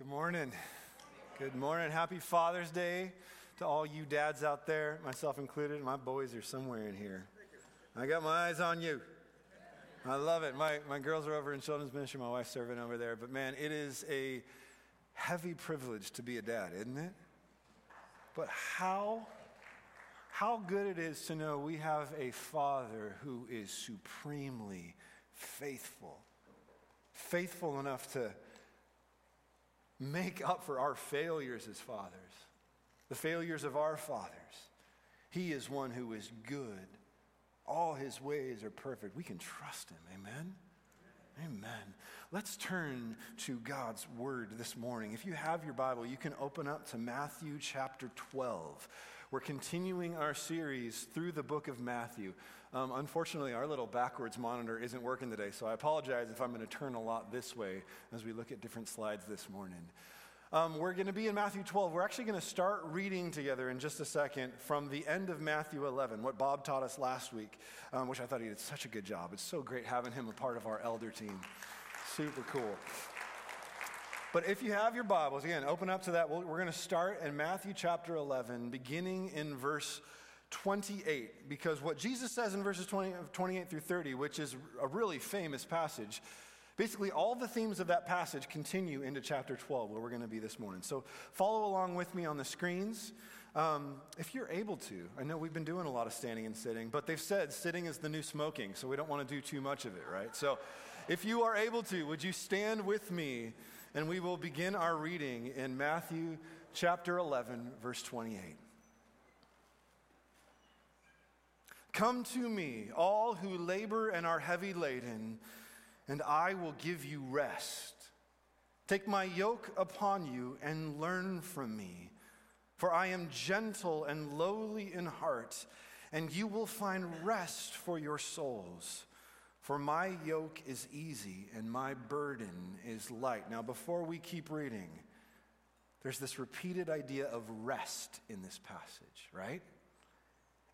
Good morning. Good morning. Happy Father's Day to all you dads out there, myself included. My boys are somewhere in here. I got my eyes on you. I love it. My, my girls are over in children's ministry, my wife's serving over there. But man, it is a heavy privilege to be a dad, isn't it? But how, how good it is to know we have a father who is supremely faithful. Faithful enough to make up for our failures as fathers, the failures of our fathers. He is one who is good. All his ways are perfect. We can trust him. Amen. Amen. Let's turn to God's word this morning. If you have your Bible, you can open up to Matthew chapter 12. We're continuing our series through the book of Matthew. Um, unfortunately, our little backwards monitor isn't working today, so I apologize if I'm going to turn a lot this way as we look at different slides this morning. Um, we're going to be in Matthew 12. We're actually going to start reading together in just a second from the end of Matthew 11, what Bob taught us last week, um, which I thought he did such a good job. It's so great having him a part of our elder team. Super cool. But if you have your Bibles, again, open up to that. We're going to start in Matthew chapter 11, beginning in verse 28, because what Jesus says in verses 20, 28 through 30, which is a really famous passage, basically all the themes of that passage continue into chapter 12, where we're going to be this morning. So follow along with me on the screens. Um, if you're able to, I know we've been doing a lot of standing and sitting, but they've said sitting is the new smoking, so we don't want to do too much of it, right? So if you are able to, would you stand with me and we will begin our reading in Matthew chapter 11, verse 28. Come to me, all who labor and are heavy laden, and I will give you rest. Take my yoke upon you and learn from me, for I am gentle and lowly in heart, and you will find rest for your souls. For my yoke is easy and my burden is light. Now, before we keep reading, there's this repeated idea of rest in this passage, right?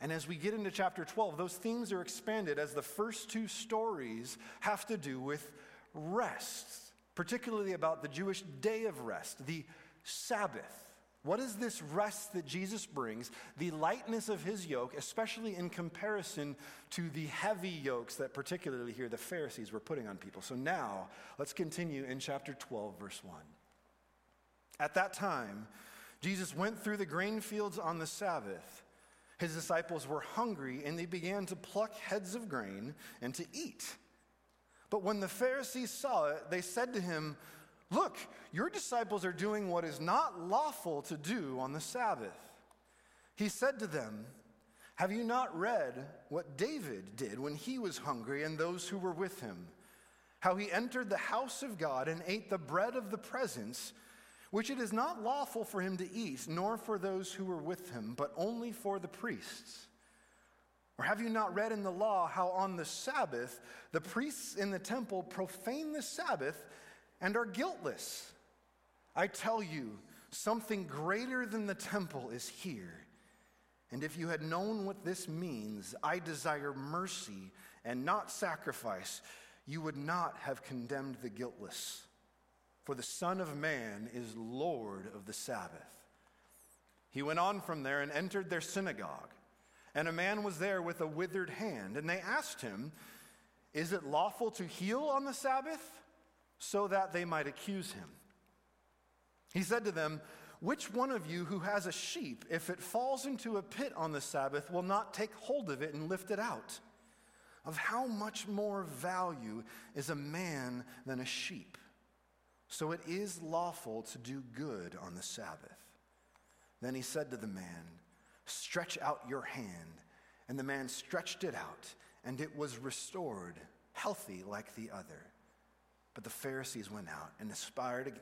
And as we get into chapter 12, those themes are expanded as the first two stories have to do with rest, particularly about the Jewish day of rest, the Sabbath. What is this rest that Jesus brings? The lightness of his yoke, especially in comparison to the heavy yokes that, particularly here, the Pharisees were putting on people. So now, let's continue in chapter 12, verse 1. At that time, Jesus went through the grain fields on the Sabbath. His disciples were hungry and they began to pluck heads of grain and to eat. But when the Pharisees saw it, they said to him, Look, your disciples are doing what is not lawful to do on the Sabbath. He said to them, Have you not read what David did when he was hungry and those who were with him? How he entered the house of God and ate the bread of the presence which it is not lawful for him to eat, nor for those who were with him, but only for the priests. Or have you not read in the law how on the Sabbath the priests in the temple profane the Sabbath and are guiltless? I tell you, something greater than the temple is here. And if you had known what this means, I desire mercy and not sacrifice, you would not have condemned the guiltless for the Son of Man is Lord of the Sabbath. He went on from there and entered their synagogue. And a man was there with a withered hand. And they asked him, Is it lawful to heal on the Sabbath? So that they might accuse him. He said to them, Which one of you who has a sheep, if it falls into a pit on the Sabbath, will not take hold of it and lift it out? Of how much more value is a man than a sheep? So it is lawful to do good on the Sabbath. Then he said to the man, Stretch out your hand. And the man stretched it out, and it was restored, healthy like the other. But the Pharisees went out and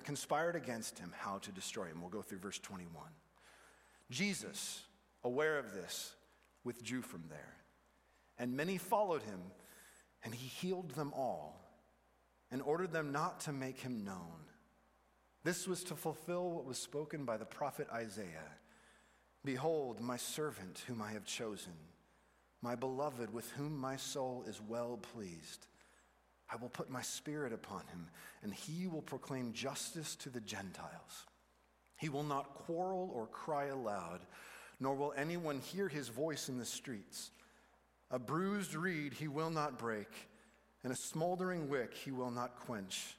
conspired against him how to destroy him. We'll go through verse 21. Jesus, aware of this, withdrew from there. And many followed him, and he healed them all and ordered them not to make him known. This was to fulfill what was spoken by the prophet Isaiah Behold, my servant whom I have chosen, my beloved with whom my soul is well pleased. I will put my spirit upon him, and he will proclaim justice to the Gentiles. He will not quarrel or cry aloud, nor will anyone hear his voice in the streets. A bruised reed he will not break, and a smoldering wick he will not quench,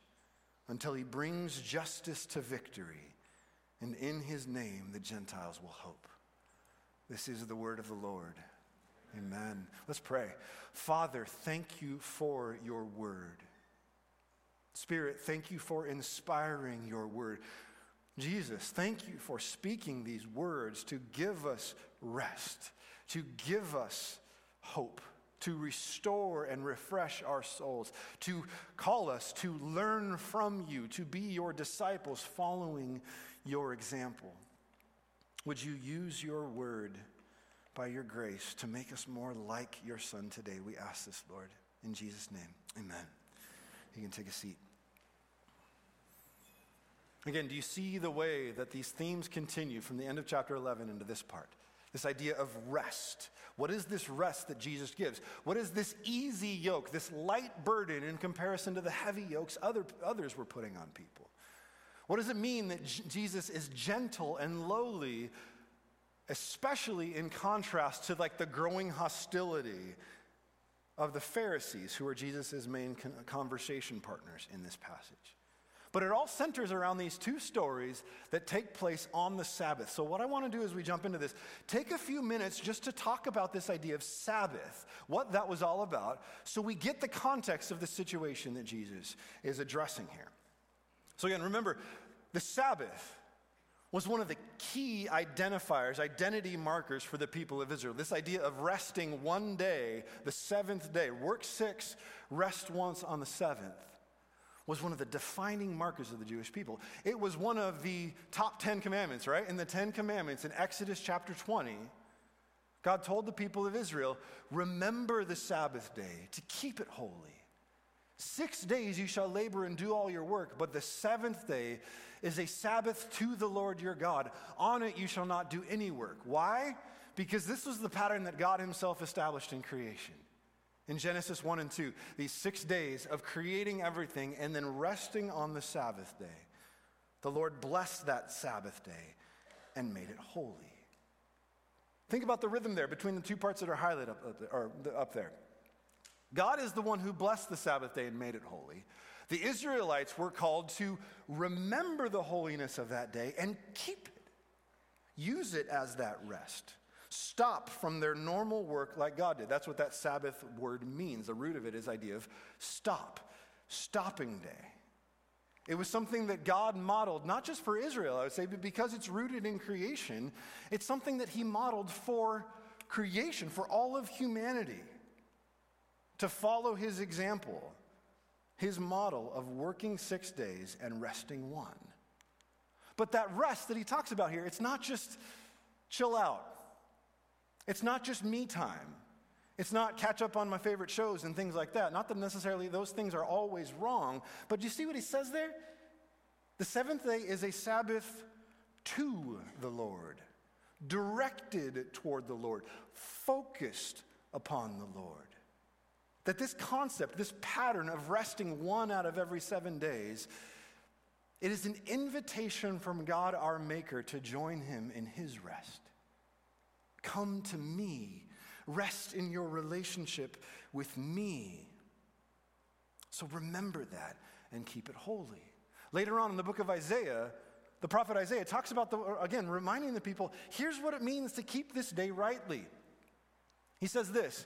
until he brings justice to victory, and in his name the Gentiles will hope. This is the word of the Lord. Amen. Let's pray. Father, thank you for your word. Spirit, thank you for inspiring your word. Jesus, thank you for speaking these words to give us rest, to give us hope, to restore and refresh our souls, to call us to learn from you, to be your disciples following your example. Would you use your word? by your grace to make us more like your Son today. We ask this, Lord, in Jesus' name. Amen. You can take a seat. Again, do you see the way that these themes continue from the end of chapter 11 into this part? This idea of rest. What is this rest that Jesus gives? What is this easy yoke, this light burden in comparison to the heavy yokes other, others were putting on people? What does it mean that J- Jesus is gentle and lowly especially in contrast to like the growing hostility of the Pharisees, who are Jesus' main conversation partners in this passage. But it all centers around these two stories that take place on the Sabbath. So, what I want to do as we jump into this, take a few minutes just to talk about this idea of Sabbath, what that was all about, so we get the context of the situation that Jesus is addressing here. So, again, remember, the Sabbath was one of the key identifiers, identity markers for the people of Israel. This idea of resting one day, the seventh day, work six, rest once on the seventh, was one of the defining markers of the Jewish people. It was one of the top 10 commandments, right? In the 10 commandments in Exodus chapter 20, God told the people of Israel, Remember the Sabbath day to keep it holy. Six days you shall labor and do all your work, but the seventh day is a Sabbath to the Lord your God. On it you shall not do any work. Why? Because this was the pattern that God Himself established in creation. In Genesis 1 and 2, these six days of creating everything and then resting on the Sabbath day. The Lord blessed that Sabbath day and made it holy. Think about the rhythm there between the two parts that are highlighted up, up, or up there. God is the one who blessed the Sabbath day and made it holy. The Israelites were called to remember the holiness of that day and keep it. Use it as that rest. Stop from their normal work like God did. That's what that Sabbath word means. The root of it is idea of stop, stopping day. It was something that God modeled, not just for Israel, I would say, but because it's rooted in creation, it's something that He modeled for creation, for all of humanity, to follow His example his model of working six days and resting one. But that rest that he talks about here, it's not just chill out, it's not just me time. It's not catch up on my favorite shows and things like that. Not that necessarily those things are always wrong, but do you see what he says there? The seventh day is a Sabbath to the Lord, directed toward the Lord, focused upon the Lord. That this concept, this pattern of resting one out of every seven days, it is an invitation from God our Maker to join Him in His rest. Come to me, rest in your relationship with me. So remember that and keep it holy. Later on in the book of Isaiah, the prophet Isaiah talks about, the, again, reminding the people here's what it means to keep this day rightly. He says this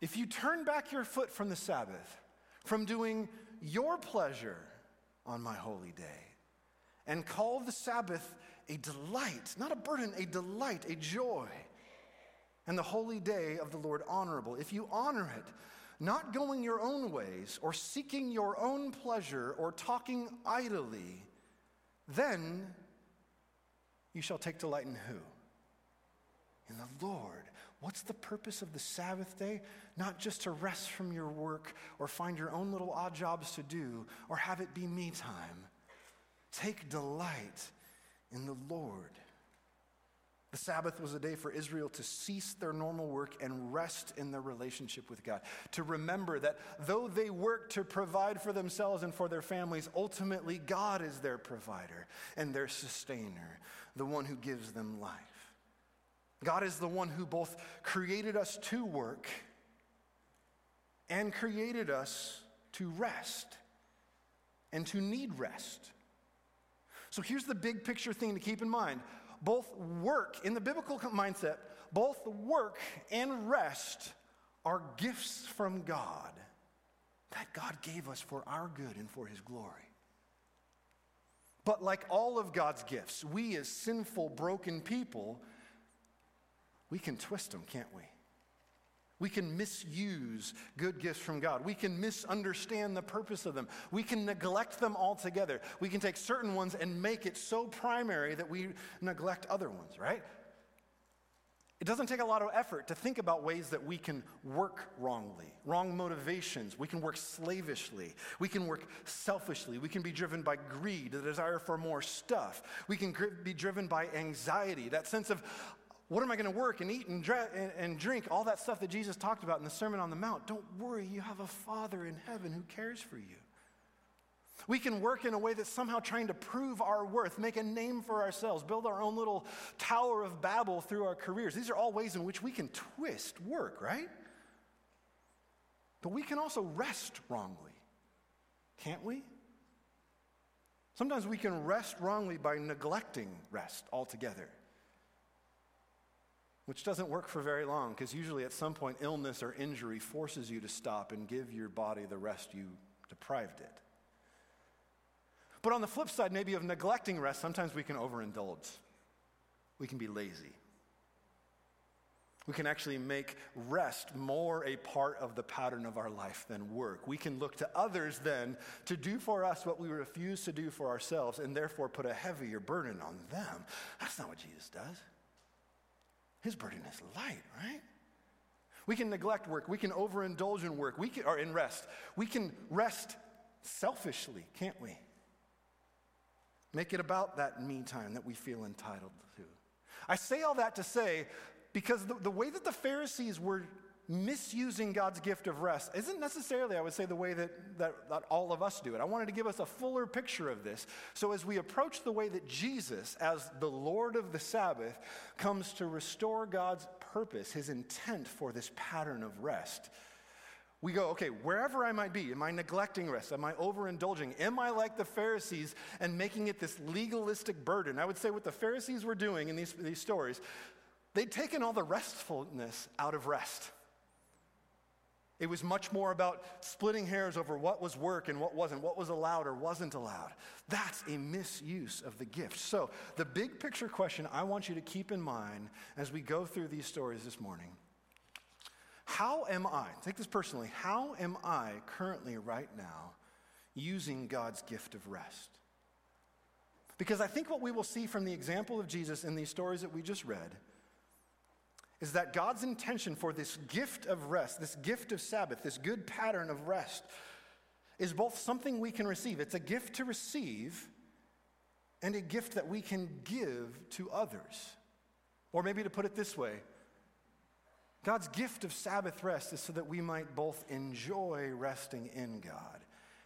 if you turn back your foot from the Sabbath, from doing your pleasure on my holy day, and call the Sabbath a delight, not a burden, a delight, a joy, and the holy day of the Lord honorable, if you honor it, not going your own ways, or seeking your own pleasure, or talking idly, then you shall take delight in who? In the Lord. What's the purpose of the Sabbath day? Not just to rest from your work or find your own little odd jobs to do or have it be me time. Take delight in the Lord. The Sabbath was a day for Israel to cease their normal work and rest in their relationship with God. To remember that though they work to provide for themselves and for their families, ultimately God is their provider and their sustainer, the one who gives them life. God is the one who both created us to work and created us to rest and to need rest. So here's the big picture thing to keep in mind both work, in the biblical mindset, both work and rest are gifts from God that God gave us for our good and for His glory. But like all of God's gifts, we as sinful, broken people, we can twist them, can't we? We can misuse good gifts from God. We can misunderstand the purpose of them. We can neglect them altogether. We can take certain ones and make it so primary that we neglect other ones, right? It doesn't take a lot of effort to think about ways that we can work wrongly, wrong motivations. We can work slavishly. We can work selfishly. We can be driven by greed, the desire for more stuff. We can be driven by anxiety, that sense of, what am I going to work and eat and, dre- and, and drink? All that stuff that Jesus talked about in the Sermon on the Mount. Don't worry, you have a Father in heaven who cares for you. We can work in a way that's somehow trying to prove our worth, make a name for ourselves, build our own little Tower of Babel through our careers. These are all ways in which we can twist work, right? But we can also rest wrongly, can't we? Sometimes we can rest wrongly by neglecting rest altogether which doesn't work for very long because usually at some point illness or injury forces you to stop and give your body the rest you deprived it. But on the flip side, maybe of neglecting rest, sometimes we can overindulge. We can be lazy. We can actually make rest more a part of the pattern of our life than work. We can look to others then to do for us what we refuse to do for ourselves and therefore put a heavier burden on them. That's not what Jesus does. His burden is light, right? We can neglect work. We can overindulge in work. We can, or in rest. We can rest selfishly, can't we? Make it about that me time that we feel entitled to. I say all that to say because the, the way that the Pharisees were misusing God's gift of rest isn't necessarily, I would say, the way that, that, that, all of us do it. I wanted to give us a fuller picture of this. So, as we approach the way that Jesus, as the Lord of the Sabbath, comes to restore God's purpose, his intent for this pattern of rest, we go, okay, wherever I might be, am I neglecting rest? Am I overindulging? Am I like the Pharisees and making it this legalistic burden? I would say what the Pharisees were doing in these, these stories, they'd taken all the restfulness out of rest. It was much more about splitting hairs over what was work and what wasn't, what was allowed or wasn't allowed. That's a misuse of the gift. So, the big picture question I want you to keep in mind as we go through these stories this morning how am I, take this personally, how am I currently right now using God's gift of rest? Because I think what we will see from the example of Jesus in these stories that we just read is that God's intention for this gift of rest, this gift of Sabbath, this good pattern of rest, is both something we can receive. It's a gift to receive and a gift that we can give to others. Or maybe to put it this way God's gift of Sabbath rest is so that we might both enjoy resting in God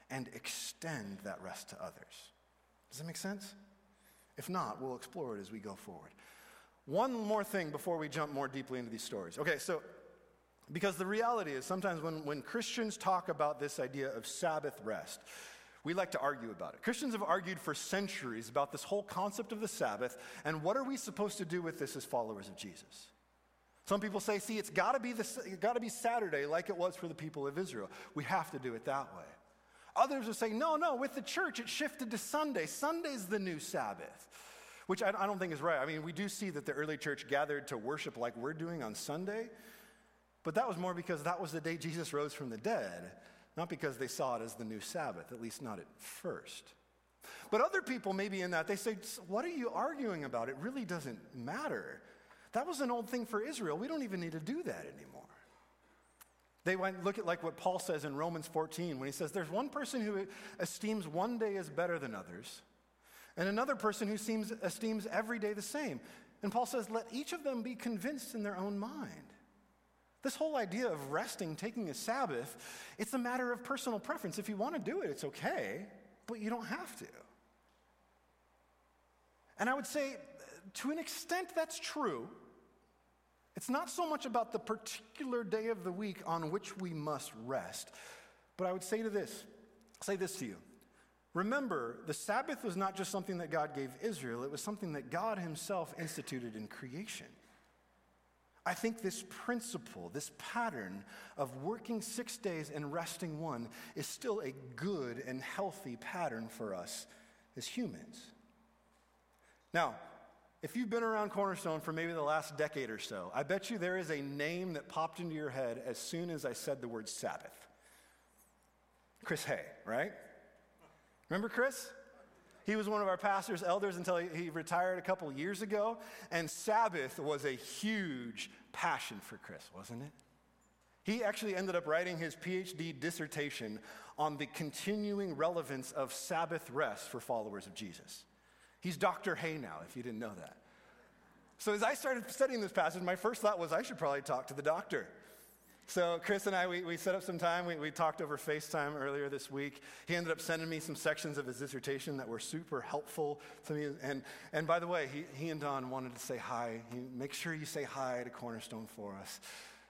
and extend that rest to others. Does that make sense? If not, we'll explore it as we go forward. One more thing before we jump more deeply into these stories. Okay, so because the reality is sometimes when, when Christians talk about this idea of Sabbath rest, we like to argue about it. Christians have argued for centuries about this whole concept of the Sabbath and what are we supposed to do with this as followers of Jesus? Some people say, see, it's got to be be Saturday like it was for the people of Israel. We have to do it that way. Others will say, no, no, with the church it shifted to Sunday. Sunday's the new Sabbath which I, I don't think is right. I mean, we do see that the early church gathered to worship like we're doing on Sunday, but that was more because that was the day Jesus rose from the dead, not because they saw it as the new Sabbath, at least not at first. But other people, maybe in that, they say, What are you arguing about? It really doesn't matter. That was an old thing for Israel. We don't even need to do that anymore. They went look at like what Paul says in Romans 14 when he says there's one person who esteems one day as better than others, and another person who seems, esteems every day the same. And Paul says, let each of them be convinced in their own mind. This whole idea of resting, taking a Sabbath, it's a matter of personal preference. If you want to do it, it's okay, but you don't have to. And I would say, to an extent, that's true. It's not so much about the particular day of the week on which we must rest, but I would say to this, say this to you. Remember, the Sabbath was not just something that God gave Israel, it was something that God Himself instituted in creation. I think this principle, this pattern of working six days and resting one, is still a good and healthy pattern for us as humans. Now, if you've been around Cornerstone for maybe the last decade or so, I bet you there is a name that popped into your head as soon as I said the word Sabbath. Chris Hay, right? Remember Chris? He was one of our pastors, elders, until he, retired a couple years ago. And Sabbath was a huge passion for Chris, wasn't it? He actually ended up writing his PhD dissertation on the continuing relevance of Sabbath rest for followers of Jesus. He's Dr. Hay now, if you didn't know that. So as I started studying this passage, my first thought was I should probably talk to the doctor. So Chris and I, we, we set up some time. We, we talked over FaceTime earlier this week. He ended up sending me some sections of his dissertation that were super helpful to me. And, and by the way, he, he and Don wanted to say hi. He, make sure you say hi to Cornerstone for us.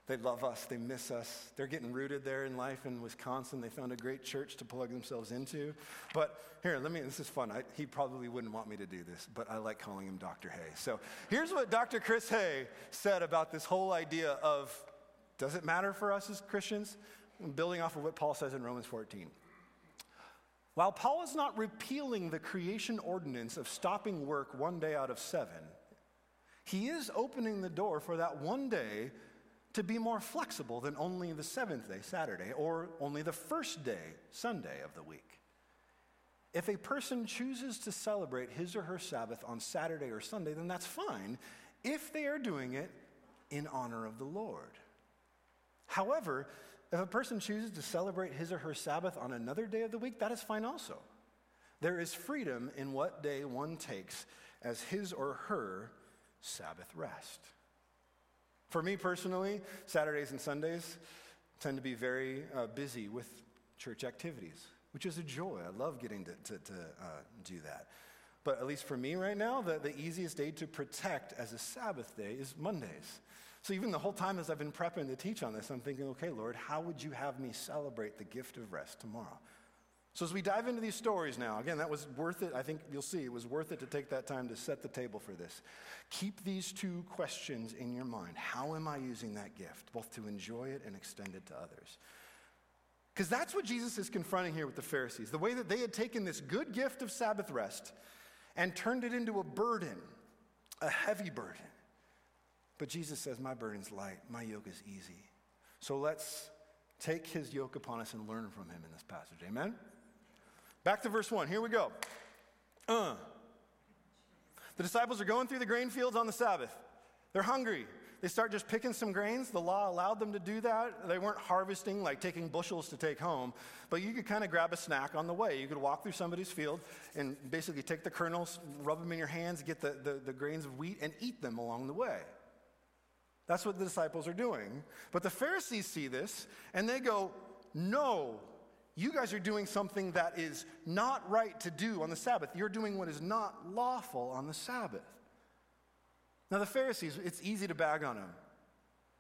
They love us. They miss us. They're getting rooted there in life in Wisconsin. They found a great church to plug themselves into. But here, let me, this is fun. I, he probably wouldn't want me to do this, but I like calling him Dr. Hay. So here's what Dr. Chris Hay said about this whole idea of does it matter for us as Christians? I'm building off of what Paul says in Romans 14. While Paul is not repealing the creation ordinance of stopping work one day out of seven, he is opening the door for that one day to be more flexible than only the seventh day, Saturday, or only the first day, Sunday of the week. If a person chooses to celebrate his or her Sabbath on Saturday or Sunday, then that's fine if they are doing it in honor of the Lord. However, if a person chooses to celebrate his or her Sabbath on another day of the week, that is fine also. There is freedom in what day one takes as his or her Sabbath rest. For me personally, Saturdays and Sundays tend to be very uh, busy with church activities, which is a joy. I love getting to, to, to uh, do that. But at least for me right now, the, the easiest day to protect as a Sabbath day is Mondays. So even the whole time as I've been prepping to teach on this, I'm thinking, okay, Lord, how would you have me celebrate the gift of rest tomorrow? So as we dive into these stories now, again, that was worth it. I think you'll see it was worth it to take that time to set the table for this. Keep these two questions in your mind. How am I using that gift, both to enjoy it and extend it to others? Because that's what Jesus is confronting here with the Pharisees. The way that they had taken this good gift of Sabbath rest and turned it into a burden, a heavy burden. But Jesus says, My burden's light, my yoke is easy. So let's take his yoke upon us and learn from him in this passage. Amen? Back to verse 1. Here we go. Uh. The disciples are going through the grain fields on the Sabbath. They're hungry. They start just picking some grains. The law allowed them to do that. They weren't harvesting, like taking bushels to take home, but you could kind of grab a snack on the way. You could walk through somebody's field and basically take the kernels, rub them in your hands, get the, the, the grains of wheat, and eat them along the way. That's what the disciples are doing. But the Pharisees see this and they go, No, you guys are doing something that is not right to do on the Sabbath. You're doing what is not lawful on the Sabbath. Now, the Pharisees, it's easy to bag on them.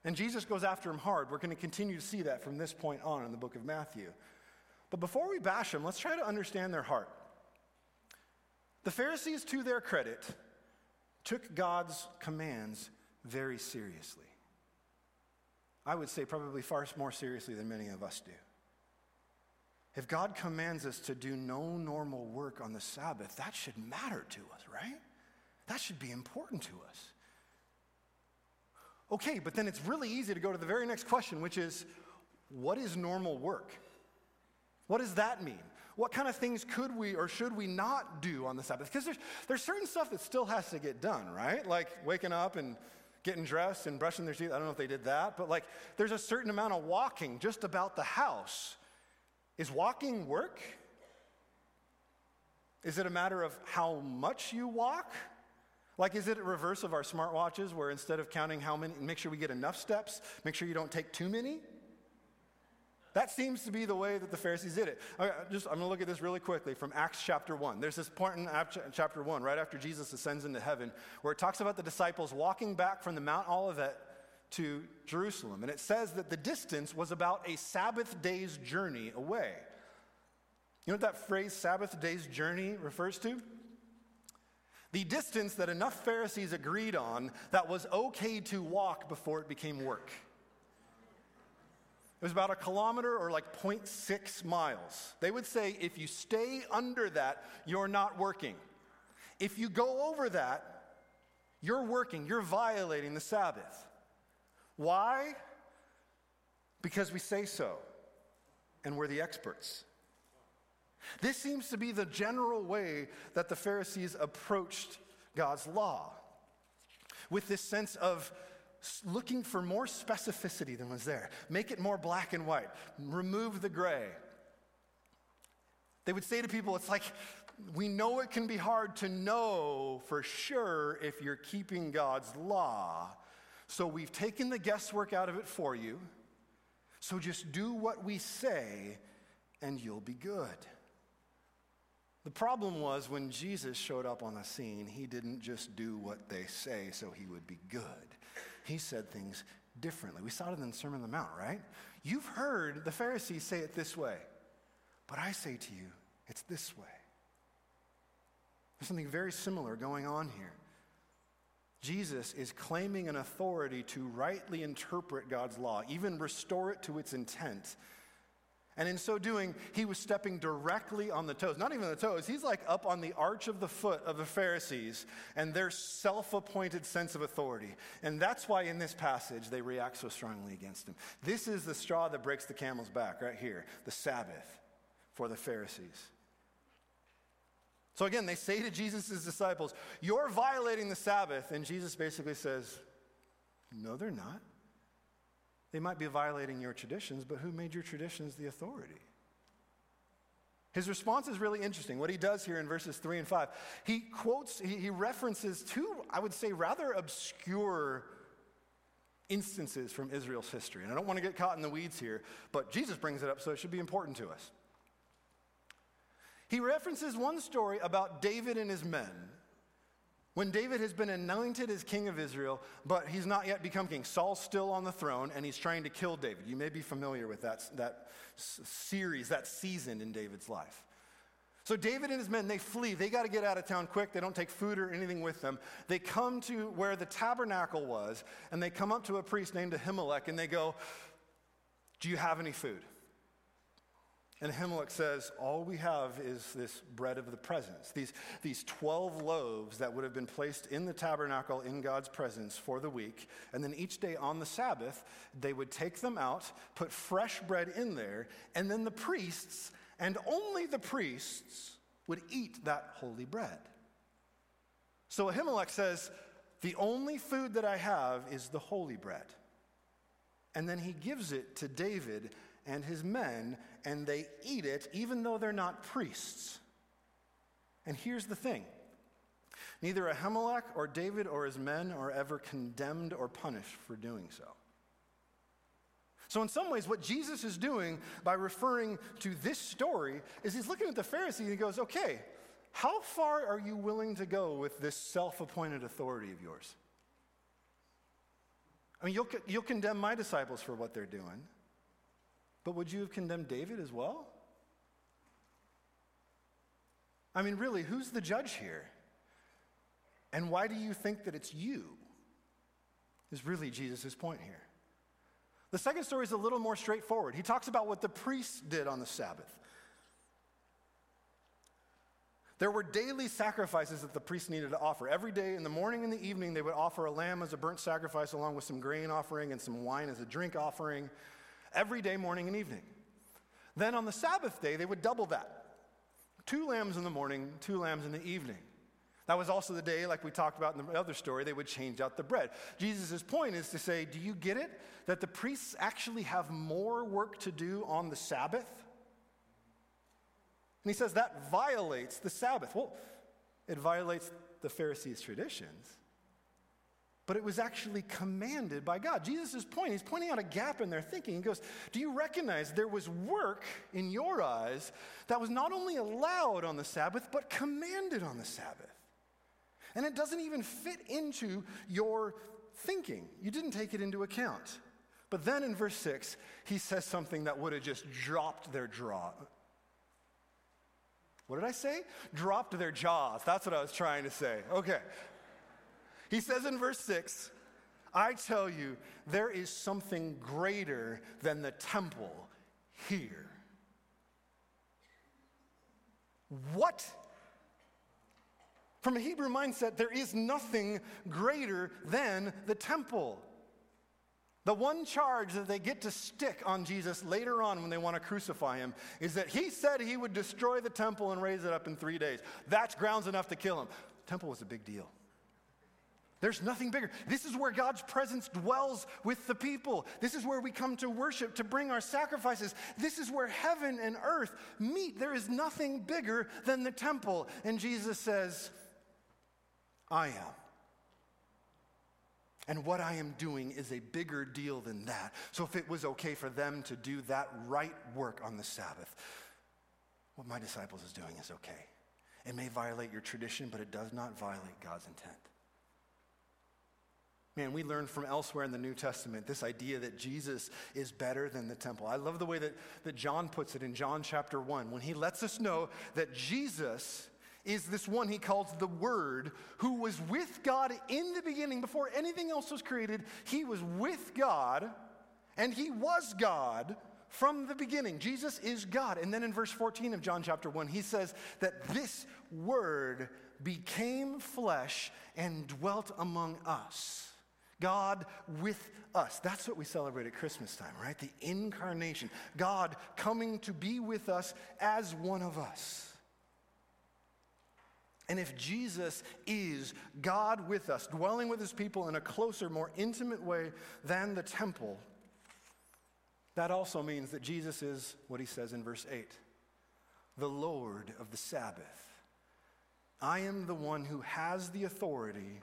And Jesus goes after them hard. We're going to continue to see that from this point on in the book of Matthew. But before we bash them, let's try to understand their heart. The Pharisees, to their credit, took God's commands very seriously. I would say probably far more seriously than many of us do. If God commands us to do no normal work on the Sabbath, that should matter to us, right? That should be important to us. Okay, but then it's really easy to go to the very next question, which is what is normal work? What does that mean? What kind of things could we or should we not do on the Sabbath? Because there's, there's certain stuff that still has to get done, right? Like waking up and getting dressed and brushing their teeth. I don't know if they did that, but like there's a certain amount of walking just about the house. Is walking work? Is it a matter of how much you walk? Like, is it a reverse of our smartwatches where instead of counting how many, make sure we get enough steps, make sure you don't take too many? That seems to be the way that the Pharisees did it. Okay, just, I'm going to look at this really quickly from Acts chapter 1. There's this point in chapter 1, right after Jesus ascends into heaven, where it talks about the disciples walking back from the Mount Olivet to Jerusalem. And it says that the distance was about a Sabbath day's journey away. You know what that phrase, Sabbath day's journey, refers to? The distance that enough Pharisees agreed on that was okay to walk before it became work. It was about a kilometer or like 0.6 miles. They would say if you stay under that, you're not working. If you go over that, you're working, you're violating the Sabbath. Why? Because we say so, and we're the experts. This seems to be the general way that the Pharisees approached God's law, with this sense of looking for more specificity than was there. Make it more black and white, remove the gray. They would say to people, it's like, we know it can be hard to know for sure if you're keeping God's law. So we've taken the guesswork out of it for you. So just do what we say and you'll be good. The problem was when Jesus showed up on the scene, he didn't just do what they say so he would be good he said things differently. We saw it in the Sermon on the Mount, right? You've heard the Pharisees say it this way, but I say to you, it's this way. There's something very similar going on here. Jesus is claiming an authority to rightly interpret God's law, even restore it to its intent. And in so doing, he was stepping directly on the toes. Not even the toes, he's like up on the arch of the foot of the Pharisees and their self appointed sense of authority. And that's why in this passage they react so strongly against him. This is the straw that breaks the camel's back, right here the Sabbath for the Pharisees. So again, they say to Jesus' disciples, You're violating the Sabbath. And Jesus basically says, No, they're not. They might be violating your traditions, but who made your traditions the authority? His response is really interesting. What he does here in verses 3 and 5, he quotes, he references two, I would say, rather obscure instances from Israel's history. And I don't want to get caught in the weeds here, but Jesus brings it up, so it should be important to us. He references one story about David and his men when David has been anointed as king of Israel, but he's not yet become king, Saul's still on the throne and he's trying to kill David. You may be familiar with that, that series, that season in David's life. So David and his men, they flee. They got to get out of town quick. They don't take food or anything with them. They come to where the tabernacle was, and they come up to a priest named Ahimelech, and they go, Do you have any food? And Ahimelech says, All we have is this bread of the presence, these, these 12 loaves that would have been placed in the tabernacle in God's presence for the week. And then each day on the Sabbath, they would take them out, put fresh bread in there, and then the priests, and only the priests, would eat that holy bread. So Ahimelech says, The only food that I have is the holy bread. And then he gives it to David and his men, and they eat it even though they're not priests. And here's the thing neither Ahimelech or David or his men are ever condemned or punished for doing so. So, in some ways, what Jesus is doing by referring to this story is he's looking at the Pharisees and he goes, okay, how far are you willing to go with this self appointed authority of yours? I mean, you'll, you'll condemn my disciples for what they're doing. But would you have condemned David as well? I mean, really, who's the judge here? And why do you think that it's you? Is really Jesus' point here. The second story is a little more straightforward. He talks about what the priests did on the Sabbath. There were daily sacrifices that the priests needed to offer. Every day in the morning and the evening, they would offer a lamb as a burnt sacrifice, along with some grain offering and some wine as a drink offering every day, morning and evening. Then on the Sabbath day, they would double that two lambs in the morning, two lambs in the evening. That was also the day, like we talked about in the other story, they would change out the bread. Jesus' point is to say, do you get it? That the priests actually have more work to do on the Sabbath? And he says that violates the Sabbath. Well, it violates the Pharisees' traditions, but it was actually commanded by God. Jesus is pointing, he's pointing out a gap in their thinking. He goes, Do you recognize there was work in your eyes that was not only allowed on the Sabbath, but commanded on the Sabbath? And it doesn't even fit into your thinking. You didn't take it into account. But then in verse 6, he says something that would have just dropped their jaw. What did I say? Dropped their jaws. That's what I was trying to say. Okay. He says in verse 6, I tell you, there is something greater than the temple here. What? From a Hebrew mindset, there is nothing greater than the temple. The one charge that they get to stick on Jesus later on when they want to crucify him is that he said he would destroy the temple and raise it up in three days. That's grounds enough to kill him. temple was a big deal. There's nothing bigger. This is where God's presence dwells with the people. This is where we come to worship, to bring our sacrifices. This is where heaven and earth meet. There is nothing bigger than the temple. And Jesus says, I am. And what I am doing is a bigger deal than that. So if it was okay for them to do that right work on the Sabbath, what my disciples is doing is okay. It may violate your tradition, but it does not violate God's intent. Man, we learn from elsewhere in the New Testament this idea that Jesus is better than the temple. I love the way that, that John puts it in John chapter 1 when he lets us know that Jesus is this one he calls the Word, who was with God in the beginning before anything else was created. He was with God, and he was God from the beginning. Jesus is God. And then in verse 14 of John chapter 1, he says that this Word became flesh and dwelt among us. God with us. That's what we celebrate at Christmas time, right? The incarnation. God coming to be with us as one of us. And if Jesus is God with us, dwelling with his people in a closer, more intimate way than the temple, that also means that Jesus is what he says in verse 8 the Lord of the Sabbath. I am the one who has the authority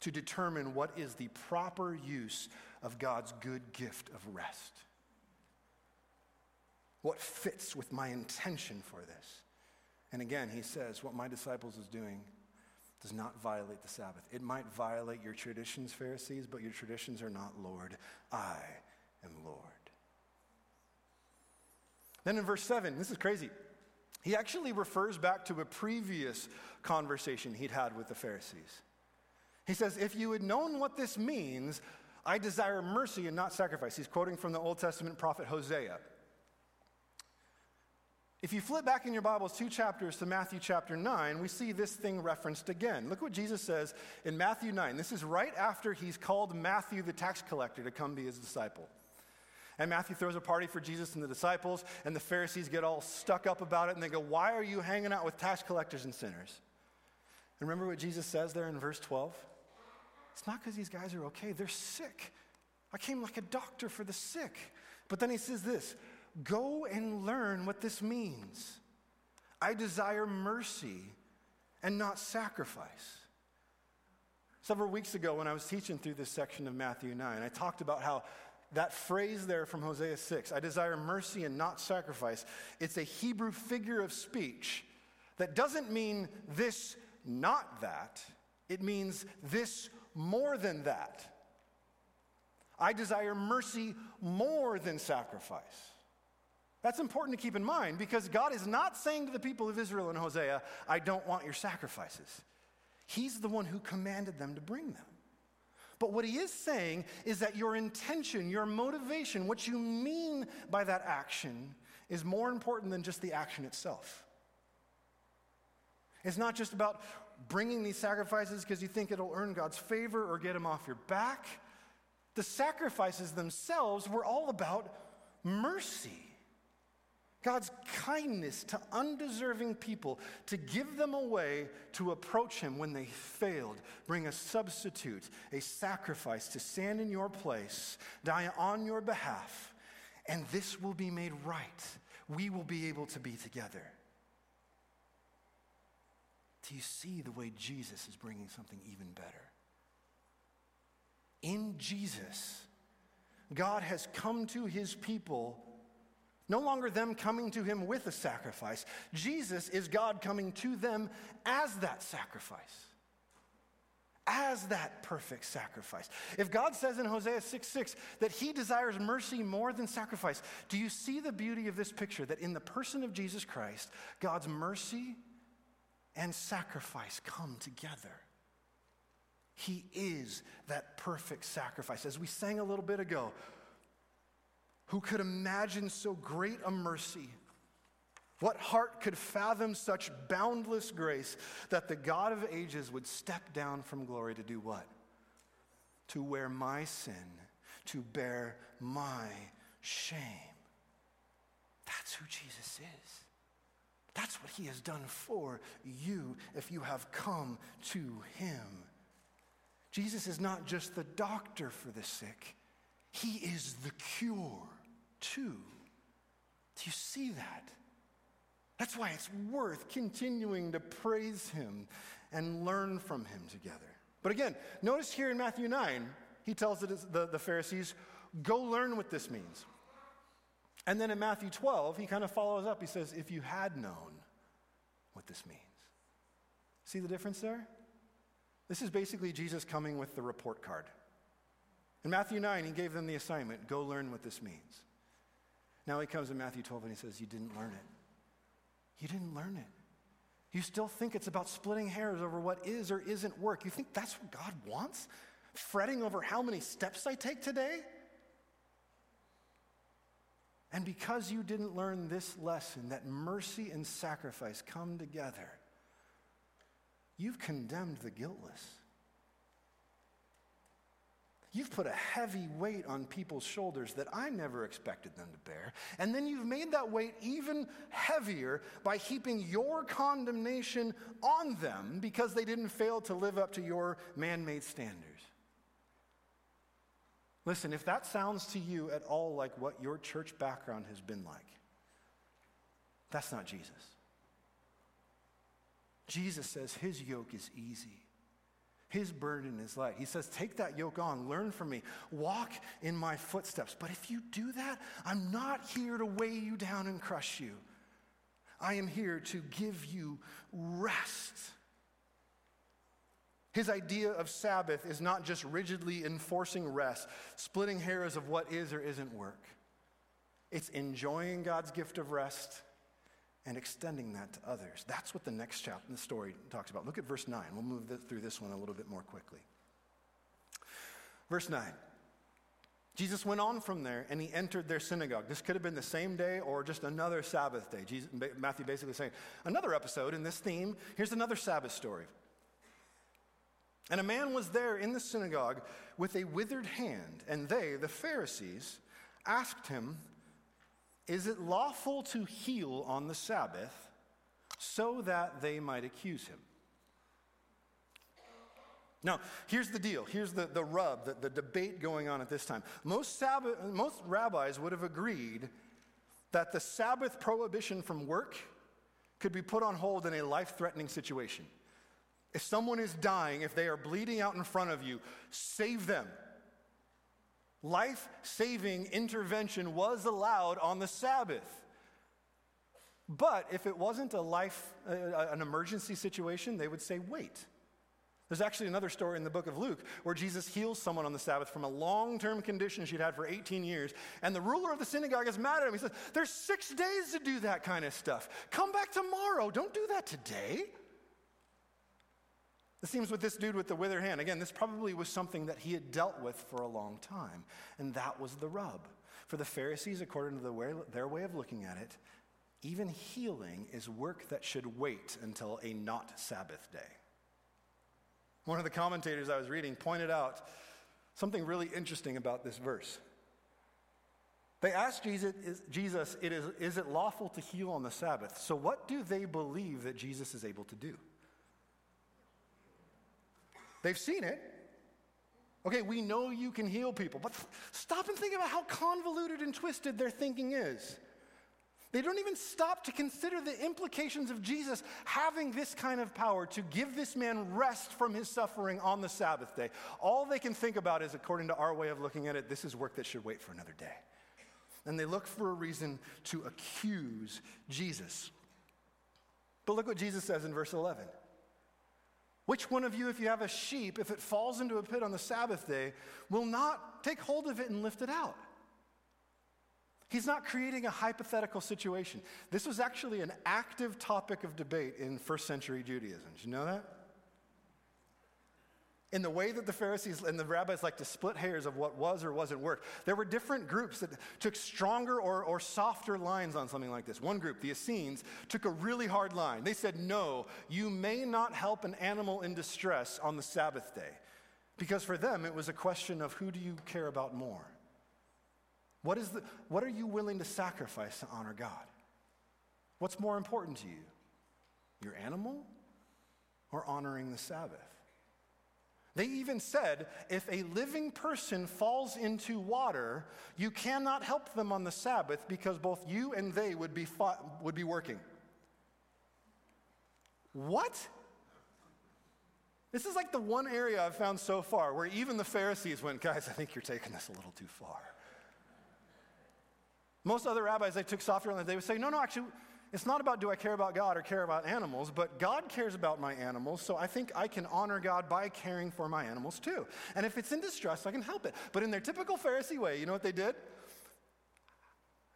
to determine what is the proper use of God's good gift of rest. What fits with my intention for this? And again, he says, What my disciples is doing does not violate the Sabbath. It might violate your traditions, Pharisees, but your traditions are not Lord. I am Lord. Then in verse 7, this is crazy. He actually refers back to a previous conversation he'd had with the Pharisees. He says, If you had known what this means, I desire mercy and not sacrifice. He's quoting from the Old Testament prophet Hosea. If you flip back in your Bibles two chapters to Matthew chapter 9, we see this thing referenced again. Look what Jesus says in Matthew 9. This is right after he's called Matthew the tax collector to come be his disciple. And Matthew throws a party for Jesus and the disciples, and the Pharisees get all stuck up about it, and they go, Why are you hanging out with tax collectors and sinners? And remember what Jesus says there in verse 12? It's not because these guys are okay, they're sick. I came like a doctor for the sick. But then he says this Go and learn what this means. I desire mercy and not sacrifice. Several weeks ago, when I was teaching through this section of Matthew 9, I talked about how that phrase there from Hosea 6, I desire mercy and not sacrifice, it's a Hebrew figure of speech that doesn't mean this, not that. It means this more than that. I desire mercy more than sacrifice. That's important to keep in mind because God is not saying to the people of Israel in Hosea, I don't want your sacrifices. He's the one who commanded them to bring them. But what he is saying is that your intention, your motivation, what you mean by that action is more important than just the action itself. It's not just about bringing these sacrifices because you think it'll earn God's favor or get him off your back. The sacrifices themselves were all about mercy. God's kindness to undeserving people, to give them a way to approach Him when they failed, bring a substitute, a sacrifice to stand in your place, die on your behalf, and this will be made right. We will be able to be together. Do you see the way Jesus is bringing something even better? In Jesus, God has come to his people, no longer them coming to him with a sacrifice. Jesus is God coming to them as that sacrifice as that perfect sacrifice. If God says in Hosea 6 6 that he desires mercy more than sacrifice, do you see the beauty of this picture? That in the person of Jesus Christ, God's mercy and sacrifice come together. He is that perfect sacrifice. As we sang a little bit ago, who could imagine so great a mercy? What heart could fathom such boundless grace that the God of ages would step down from glory to do what? To wear my sin, to bear my shame. That's who Jesus is. That's what he has done for you if you have come to him. Jesus is not just the doctor for the sick, he is the cure too. Do you see that? That's why it's worth continuing to praise him and learn from him together. But again, notice here in Matthew 9, he tells the, the Pharisees, go learn what this means. And then in Matthew 12, he kind of follows up. He says, if you had known what this means. See the difference there? This is basically Jesus coming with the report card. In Matthew 9, he gave them the assignment go learn what this means. Now he comes in Matthew 12 and he says, You didn't learn it. You didn't learn it. You still think it's about splitting hairs over what is or isn't work. You think that's what God wants? Fretting over how many steps I take today? And because you didn't learn this lesson, that mercy and sacrifice come together, you've condemned the guiltless. You've put a heavy weight on people's shoulders that I never expected them to bear. And then you've made that weight even heavier by heaping your condemnation on them because they didn't fail to live up to your man made standards. Listen, if that sounds to you at all like what your church background has been like, that's not Jesus. Jesus says his yoke is easy his burden is light. He says, Take that yoke on, learn from me, walk in my footsteps. But if you do that, I'm not here to weigh you down and crush you. I am here to give you rest. His idea of Sabbath is not just rigidly enforcing rest, splitting hairs of what is or isn't work. It's enjoying God's gift of rest and extending that to others. That's what the next chapter in the story talks about. Look at verse 9. We'll move through this one a little bit more quickly. Verse 9. Jesus went on from there and he entered their synagogue. This could have been the same day or just another Sabbath day. Jesus, Matthew basically saying, another episode in this theme. Here's another Sabbath story. And a man was there in the synagogue with a withered hand, and they, the Pharisees, asked him, is it lawful to heal on the Sabbath so that they might accuse him? Now, here's the deal. Here's the, the rub, the, the debate going on at this time. Most, Sabbath, most rabbis would have agreed that the Sabbath prohibition from work could be put on hold in a life threatening situation. If someone is dying, if they are bleeding out in front of you, save them. Life saving intervention was allowed on the Sabbath. But if it wasn't a life, uh, an emergency situation, they would say, wait. There's actually another story in the book of Luke where Jesus heals someone on the Sabbath from a long term condition she'd had for 18 years. And the ruler of the synagogue is mad at him. He says, There's six days to do that kind of stuff. Come back tomorrow. Don't do that today. It seems with this dude with the withered hand. Again, this probably was something that he had dealt with for a long time. And that was the rub. For the Pharisees, according to the way, their way of looking at it, even healing is work that should wait until a not Sabbath day. One of the commentators I was reading pointed out something really interesting about this verse. They asked Jesus, is, Jesus it is, is it lawful to heal on the Sabbath? So, what do they believe that Jesus is able to do? They've seen it. Okay, we know you can heal people, but stop and think about how convoluted and twisted their thinking is. They don't even stop to consider the implications of Jesus having this kind of power to give this man rest from his suffering on the Sabbath day. All they can think about is, according to our way of looking at it, this is work that should wait for another day. And they look for a reason to accuse Jesus. But look what Jesus says in verse 11. Which one of you, if you have a sheep, if it falls into a pit on the Sabbath day, will not take hold of it and lift it out? He's not creating a hypothetical situation. This was actually an active topic of debate in first century Judaism. Did you know that? In the way that the Pharisees and the rabbis like to split hairs of what was or wasn't work, there were different groups that took stronger or, or softer lines on something like this. One group, the Essenes, took a really hard line. They said, No, you may not help an animal in distress on the Sabbath day. Because for them, it was a question of who do you care about more? What, is the, what are you willing to sacrifice to honor God? What's more important to you? Your animal or honoring the Sabbath? They even said if a living person falls into water, you cannot help them on the Sabbath because both you and they would be, fought, would be working. What? This is like the one area I've found so far where even the Pharisees went, guys, I think you're taking this a little too far. Most other rabbis, they took softer on that. They would say, no, no, actually, it's not about do I care about God or care about animals, but God cares about my animals, so I think I can honor God by caring for my animals too. And if it's in distress, I can help it. But in their typical Pharisee way, you know what they did?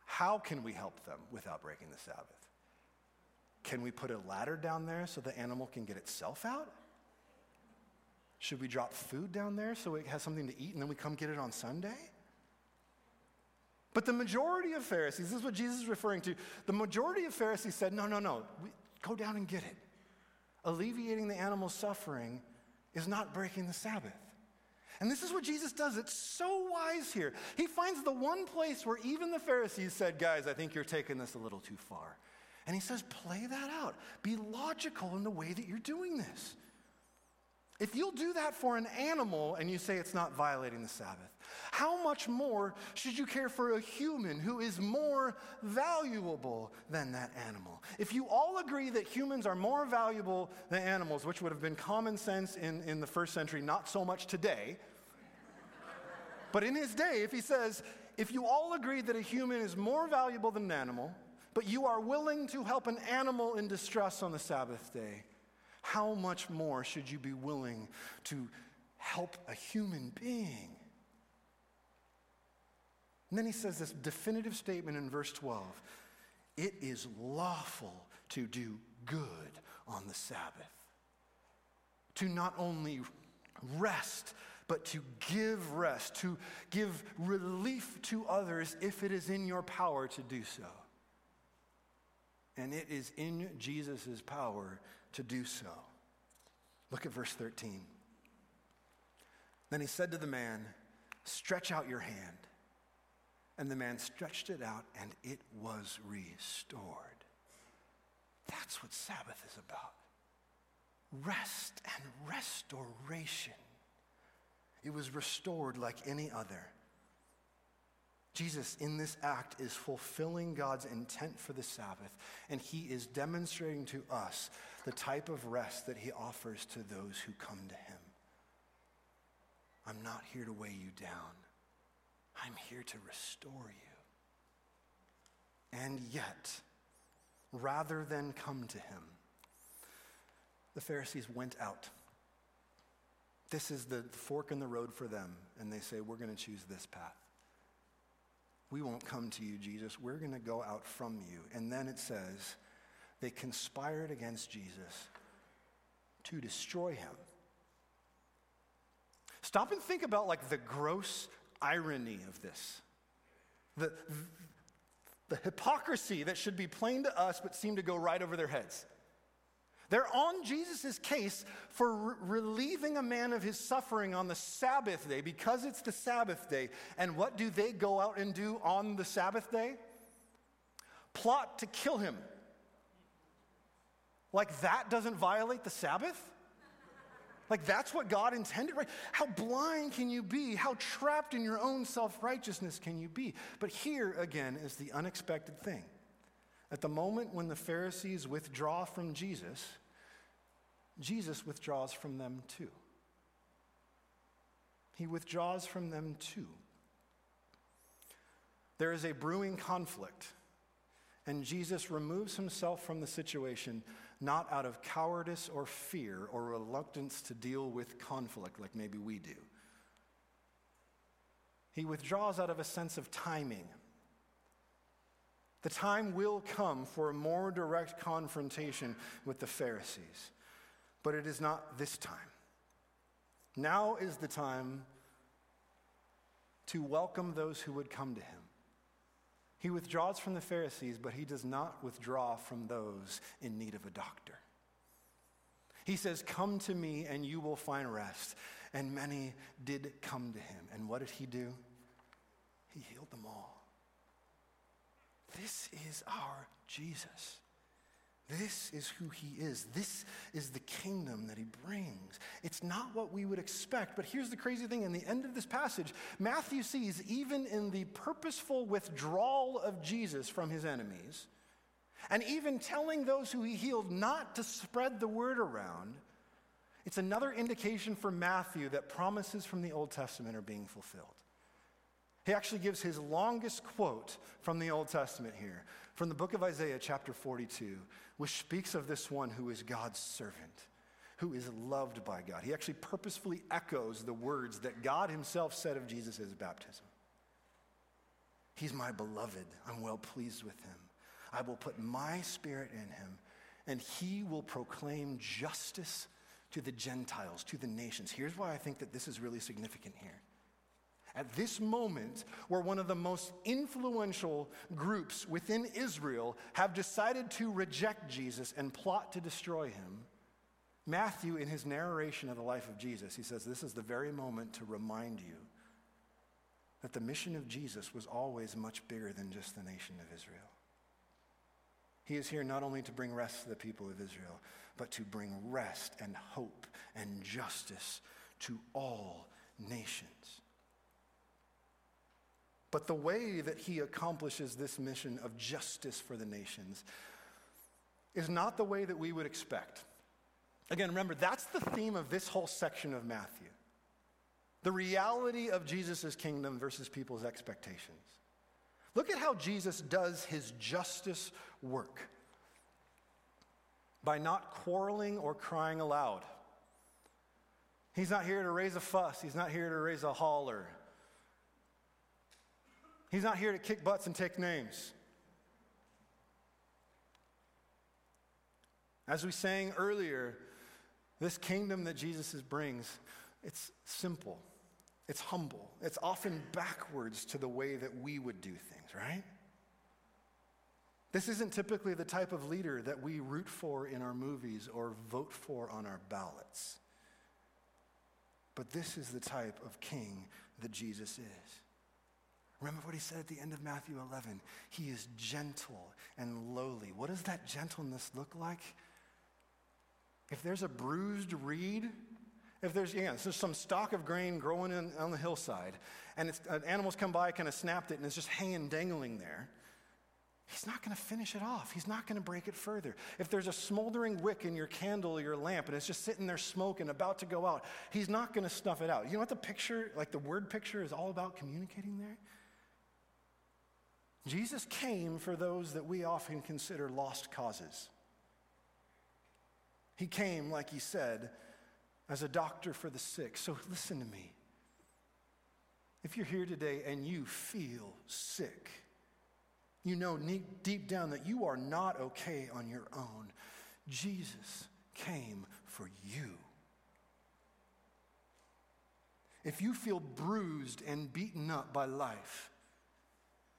How can we help them without breaking the Sabbath? Can we put a ladder down there so the animal can get itself out? Should we drop food down there so it has something to eat and then we come get it on Sunday? But the majority of Pharisees, this is what Jesus is referring to, the majority of Pharisees said, no, no, no, go down and get it. Alleviating the animal's suffering is not breaking the Sabbath. And this is what Jesus does. It's so wise here. He finds the one place where even the Pharisees said, Guys, I think you're taking this a little too far. And he says, Play that out. Be logical in the way that you're doing this. If you'll do that for an animal and you say it's not violating the Sabbath, how much more should you care for a human who is more valuable than that animal? If you all agree that humans are more valuable than animals, which would have been common sense in, in the first century, not so much today, but in his day, if he says, if you all agree that a human is more valuable than an animal, but you are willing to help an animal in distress on the Sabbath day, how much more should you be willing to help a human being? And then he says this definitive statement in verse 12 it is lawful to do good on the Sabbath, to not only rest, but to give rest, to give relief to others if it is in your power to do so. And it is in Jesus' power to do so. Look at verse 13. Then he said to the man, Stretch out your hand. And the man stretched it out, and it was restored. That's what Sabbath is about rest and restoration. It was restored like any other. Jesus, in this act, is fulfilling God's intent for the Sabbath, and he is demonstrating to us the type of rest that he offers to those who come to him. I'm not here to weigh you down, I'm here to restore you. And yet, rather than come to him, the Pharisees went out. This is the fork in the road for them, and they say, We're going to choose this path. We won't come to you, Jesus. We're going to go out from you. And then it says, they conspired against Jesus to destroy him. Stop and think about like the gross irony of this. The, the hypocrisy that should be plain to us but seem to go right over their heads. They're on Jesus' case for re- relieving a man of his suffering on the Sabbath day because it's the Sabbath day. And what do they go out and do on the Sabbath day? Plot to kill him. Like that doesn't violate the Sabbath? Like that's what God intended, right? How blind can you be? How trapped in your own self righteousness can you be? But here again is the unexpected thing At the moment when the Pharisees withdraw from Jesus, Jesus withdraws from them too. He withdraws from them too. There is a brewing conflict, and Jesus removes himself from the situation not out of cowardice or fear or reluctance to deal with conflict like maybe we do. He withdraws out of a sense of timing. The time will come for a more direct confrontation with the Pharisees, but it is not this time. Now is the time to welcome those who would come to him. He withdraws from the Pharisees, but he does not withdraw from those in need of a doctor. He says, Come to me and you will find rest. And many did come to him. And what did he do? He healed them all. This is our Jesus. This is who he is. This is the kingdom that he brings. It's not what we would expect, but here's the crazy thing in the end of this passage, Matthew sees even in the purposeful withdrawal of Jesus from his enemies, and even telling those who he healed not to spread the word around, it's another indication for Matthew that promises from the Old Testament are being fulfilled. He actually gives his longest quote from the Old Testament here, from the book of Isaiah, chapter 42 which speaks of this one who is God's servant, who is loved by God. He actually purposefully echoes the words that God himself said of Jesus' baptism. He's my beloved. I'm well pleased with him. I will put my spirit in him, and he will proclaim justice to the Gentiles, to the nations. Here's why I think that this is really significant here at this moment where one of the most influential groups within Israel have decided to reject Jesus and plot to destroy him, Matthew, in his narration of the life of Jesus, he says, This is the very moment to remind you that the mission of Jesus was always much bigger than just the nation of Israel. He is here not only to bring rest to the people of Israel, but to bring rest and hope and justice to all nations. But the way that he accomplishes this mission of justice for the nations is not the way that we would expect. Again, remember, that's the theme of this whole section of Matthew the reality of Jesus' kingdom versus people's expectations. Look at how Jesus does his justice work by not quarreling or crying aloud. He's not here to raise a fuss, he's not here to raise a holler. He's not here to kick butts and take names. As we sang earlier, this kingdom that Jesus brings, it's simple, it's humble, it's often backwards to the way that we would do things, right? This isn't typically the type of leader that we root for in our movies or vote for on our ballots. But this is the type of king that Jesus is. Remember what he said at the end of Matthew 11? He is gentle and lowly. What does that gentleness look like? If there's a bruised reed, if there's, yeah, there's some stalk of grain growing in, on the hillside, and uh, animals come by, kind of snapped it, and it's just hanging, dangling there, he's not going to finish it off. He's not going to break it further. If there's a smoldering wick in your candle or your lamp, and it's just sitting there smoking, about to go out, he's not going to snuff it out. You know what the picture, like the word picture, is all about communicating there? Jesus came for those that we often consider lost causes. He came, like he said, as a doctor for the sick. So listen to me. If you're here today and you feel sick, you know deep down that you are not okay on your own. Jesus came for you. If you feel bruised and beaten up by life,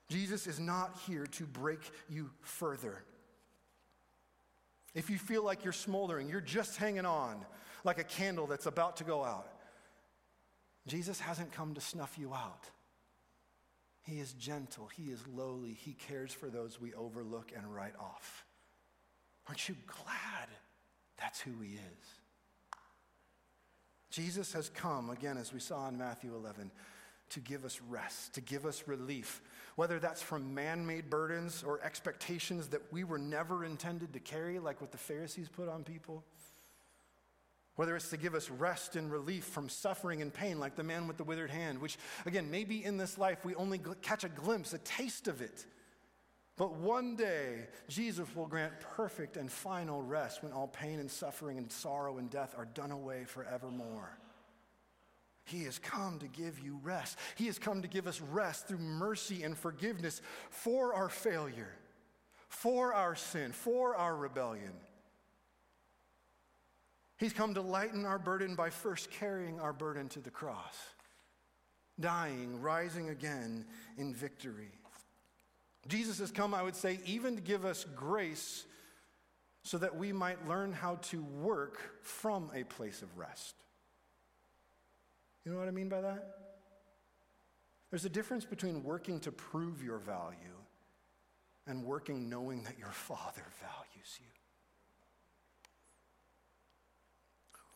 Jesus is not here to break you further. If you feel like you're smoldering, you're just hanging on like a candle that's about to go out, Jesus hasn't come to snuff you out. He is gentle, He is lowly, He cares for those we overlook and write off. Aren't you glad that's who He is? Jesus has come, again, as we saw in Matthew 11, to give us rest, to give us relief, whether that's from man made burdens or expectations that we were never intended to carry, like what the Pharisees put on people. Whether it's to give us rest and relief from suffering and pain, like the man with the withered hand, which, again, maybe in this life we only catch a glimpse, a taste of it. But one day, Jesus will grant perfect and final rest when all pain and suffering and sorrow and death are done away forevermore. He has come to give you rest. He has come to give us rest through mercy and forgiveness for our failure, for our sin, for our rebellion. He's come to lighten our burden by first carrying our burden to the cross, dying, rising again in victory. Jesus has come, I would say, even to give us grace so that we might learn how to work from a place of rest. You know what I mean by that? There's a difference between working to prove your value and working knowing that your Father values you.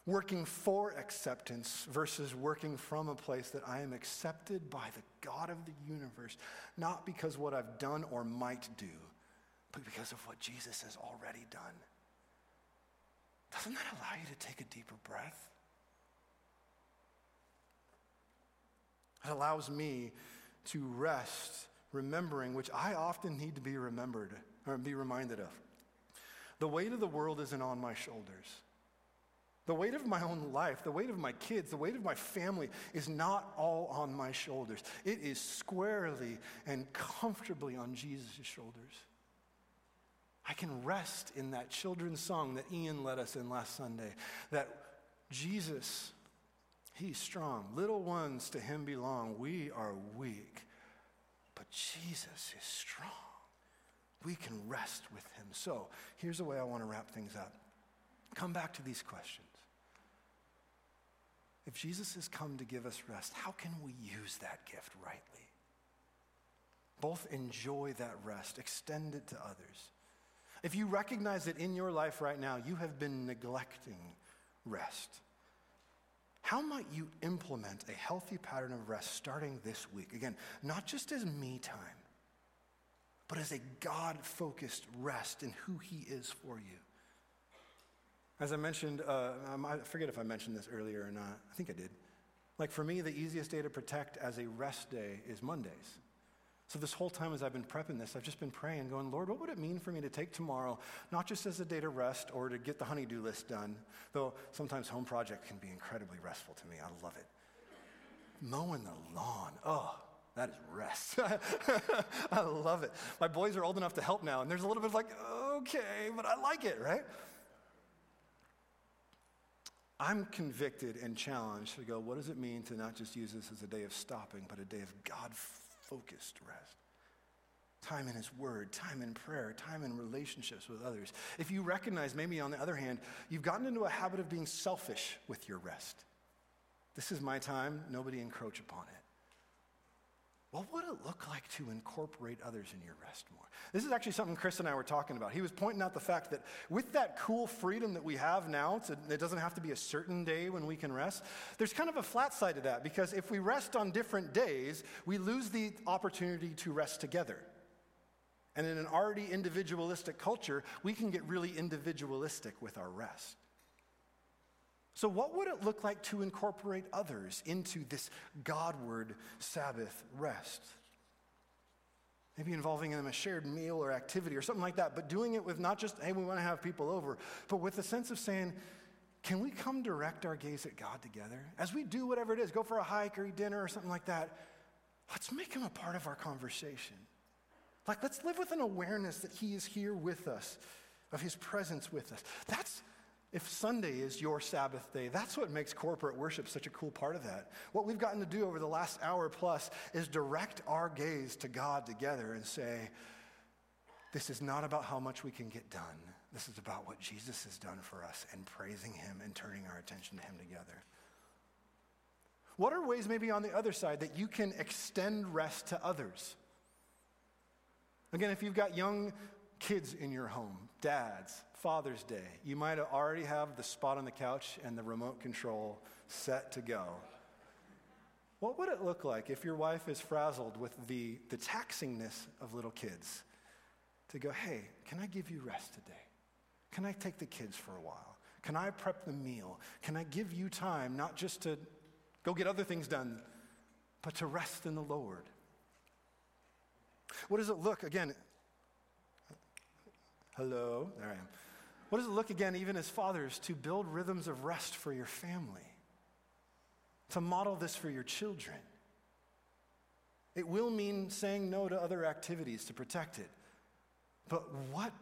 Working for acceptance versus working from a place that I am accepted by the God of the universe, not because what I've done or might do, but because of what Jesus has already done. Doesn't that allow you to take a deeper breath? It allows me to rest, remembering, which I often need to be remembered or be reminded of. The weight of the world isn't on my shoulders. The weight of my own life, the weight of my kids, the weight of my family is not all on my shoulders. It is squarely and comfortably on Jesus' shoulders. I can rest in that children's song that Ian led us in last Sunday that Jesus He's strong. Little ones to him belong. We are weak. But Jesus is strong. We can rest with him. So here's the way I want to wrap things up. Come back to these questions. If Jesus has come to give us rest, how can we use that gift rightly? Both enjoy that rest, extend it to others. If you recognize that in your life right now you have been neglecting rest, how might you implement a healthy pattern of rest starting this week? Again, not just as me time, but as a God focused rest in who He is for you. As I mentioned, uh, I forget if I mentioned this earlier or not. I think I did. Like for me, the easiest day to protect as a rest day is Mondays. So, this whole time as I've been prepping this, I've just been praying, going, Lord, what would it mean for me to take tomorrow, not just as a day to rest or to get the honeydew list done, though sometimes home project can be incredibly restful to me. I love it. Mowing the lawn, oh, that is rest. I love it. My boys are old enough to help now, and there's a little bit of like, okay, but I like it, right? I'm convicted and challenged to go, what does it mean to not just use this as a day of stopping, but a day of God focused rest. Time in His Word, time in prayer, time in relationships with others. If you recognize, maybe on the other hand, you've gotten into a habit of being selfish with your rest. This is my time, nobody encroach upon it. What would it look like to incorporate others in your rest more? This is actually something Chris and I were talking about. He was pointing out the fact that with that cool freedom that we have now, it doesn't have to be a certain day when we can rest, there's kind of a flat side to that because if we rest on different days, we lose the opportunity to rest together. And in an already individualistic culture, we can get really individualistic with our rest. So, what would it look like to incorporate others into this Godward Sabbath rest? Maybe involving them a shared meal or activity or something like that, but doing it with not just, hey, we want to have people over, but with the sense of saying, can we come direct our gaze at God together? As we do whatever it is, go for a hike or eat dinner or something like that, let's make him a part of our conversation. Like, let's live with an awareness that he is here with us, of his presence with us. That's, if Sunday is your Sabbath day, that's what makes corporate worship such a cool part of that. What we've gotten to do over the last hour plus is direct our gaze to God together and say, this is not about how much we can get done. This is about what Jesus has done for us and praising Him and turning our attention to Him together. What are ways, maybe on the other side, that you can extend rest to others? Again, if you've got young kids in your home, dads, Father's Day, you might already have the spot on the couch and the remote control set to go. What would it look like if your wife is frazzled with the, the taxingness of little kids? To go, hey, can I give you rest today? Can I take the kids for a while? Can I prep the meal? Can I give you time not just to go get other things done, but to rest in the Lord? What does it look, again, hello, there I am. What does it look again, even as fathers, to build rhythms of rest for your family? To model this for your children? It will mean saying no to other activities to protect it. But what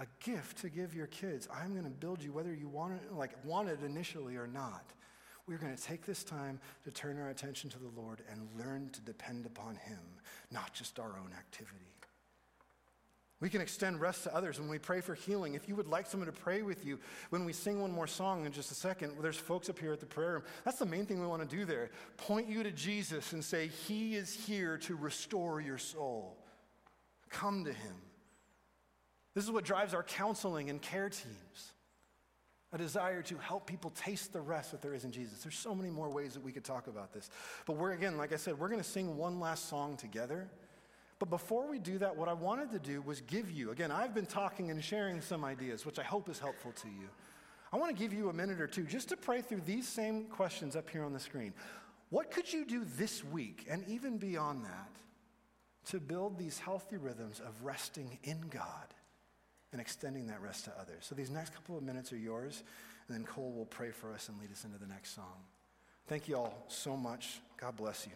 a gift to give your kids. I'm going to build you whether you want it, like want it initially or not. We're going to take this time to turn our attention to the Lord and learn to depend upon Him, not just our own activity. We can extend rest to others when we pray for healing. If you would like someone to pray with you, when we sing one more song in just a second, there's folks up here at the prayer room. That's the main thing we want to do there. Point you to Jesus and say, He is here to restore your soul. Come to Him. This is what drives our counseling and care teams a desire to help people taste the rest that there is in Jesus. There's so many more ways that we could talk about this. But we're, again, like I said, we're going to sing one last song together. But before we do that, what I wanted to do was give you, again, I've been talking and sharing some ideas, which I hope is helpful to you. I want to give you a minute or two just to pray through these same questions up here on the screen. What could you do this week and even beyond that to build these healthy rhythms of resting in God? and extending that rest to others. So these next couple of minutes are yours, and then Cole will pray for us and lead us into the next song. Thank you all so much. God bless you.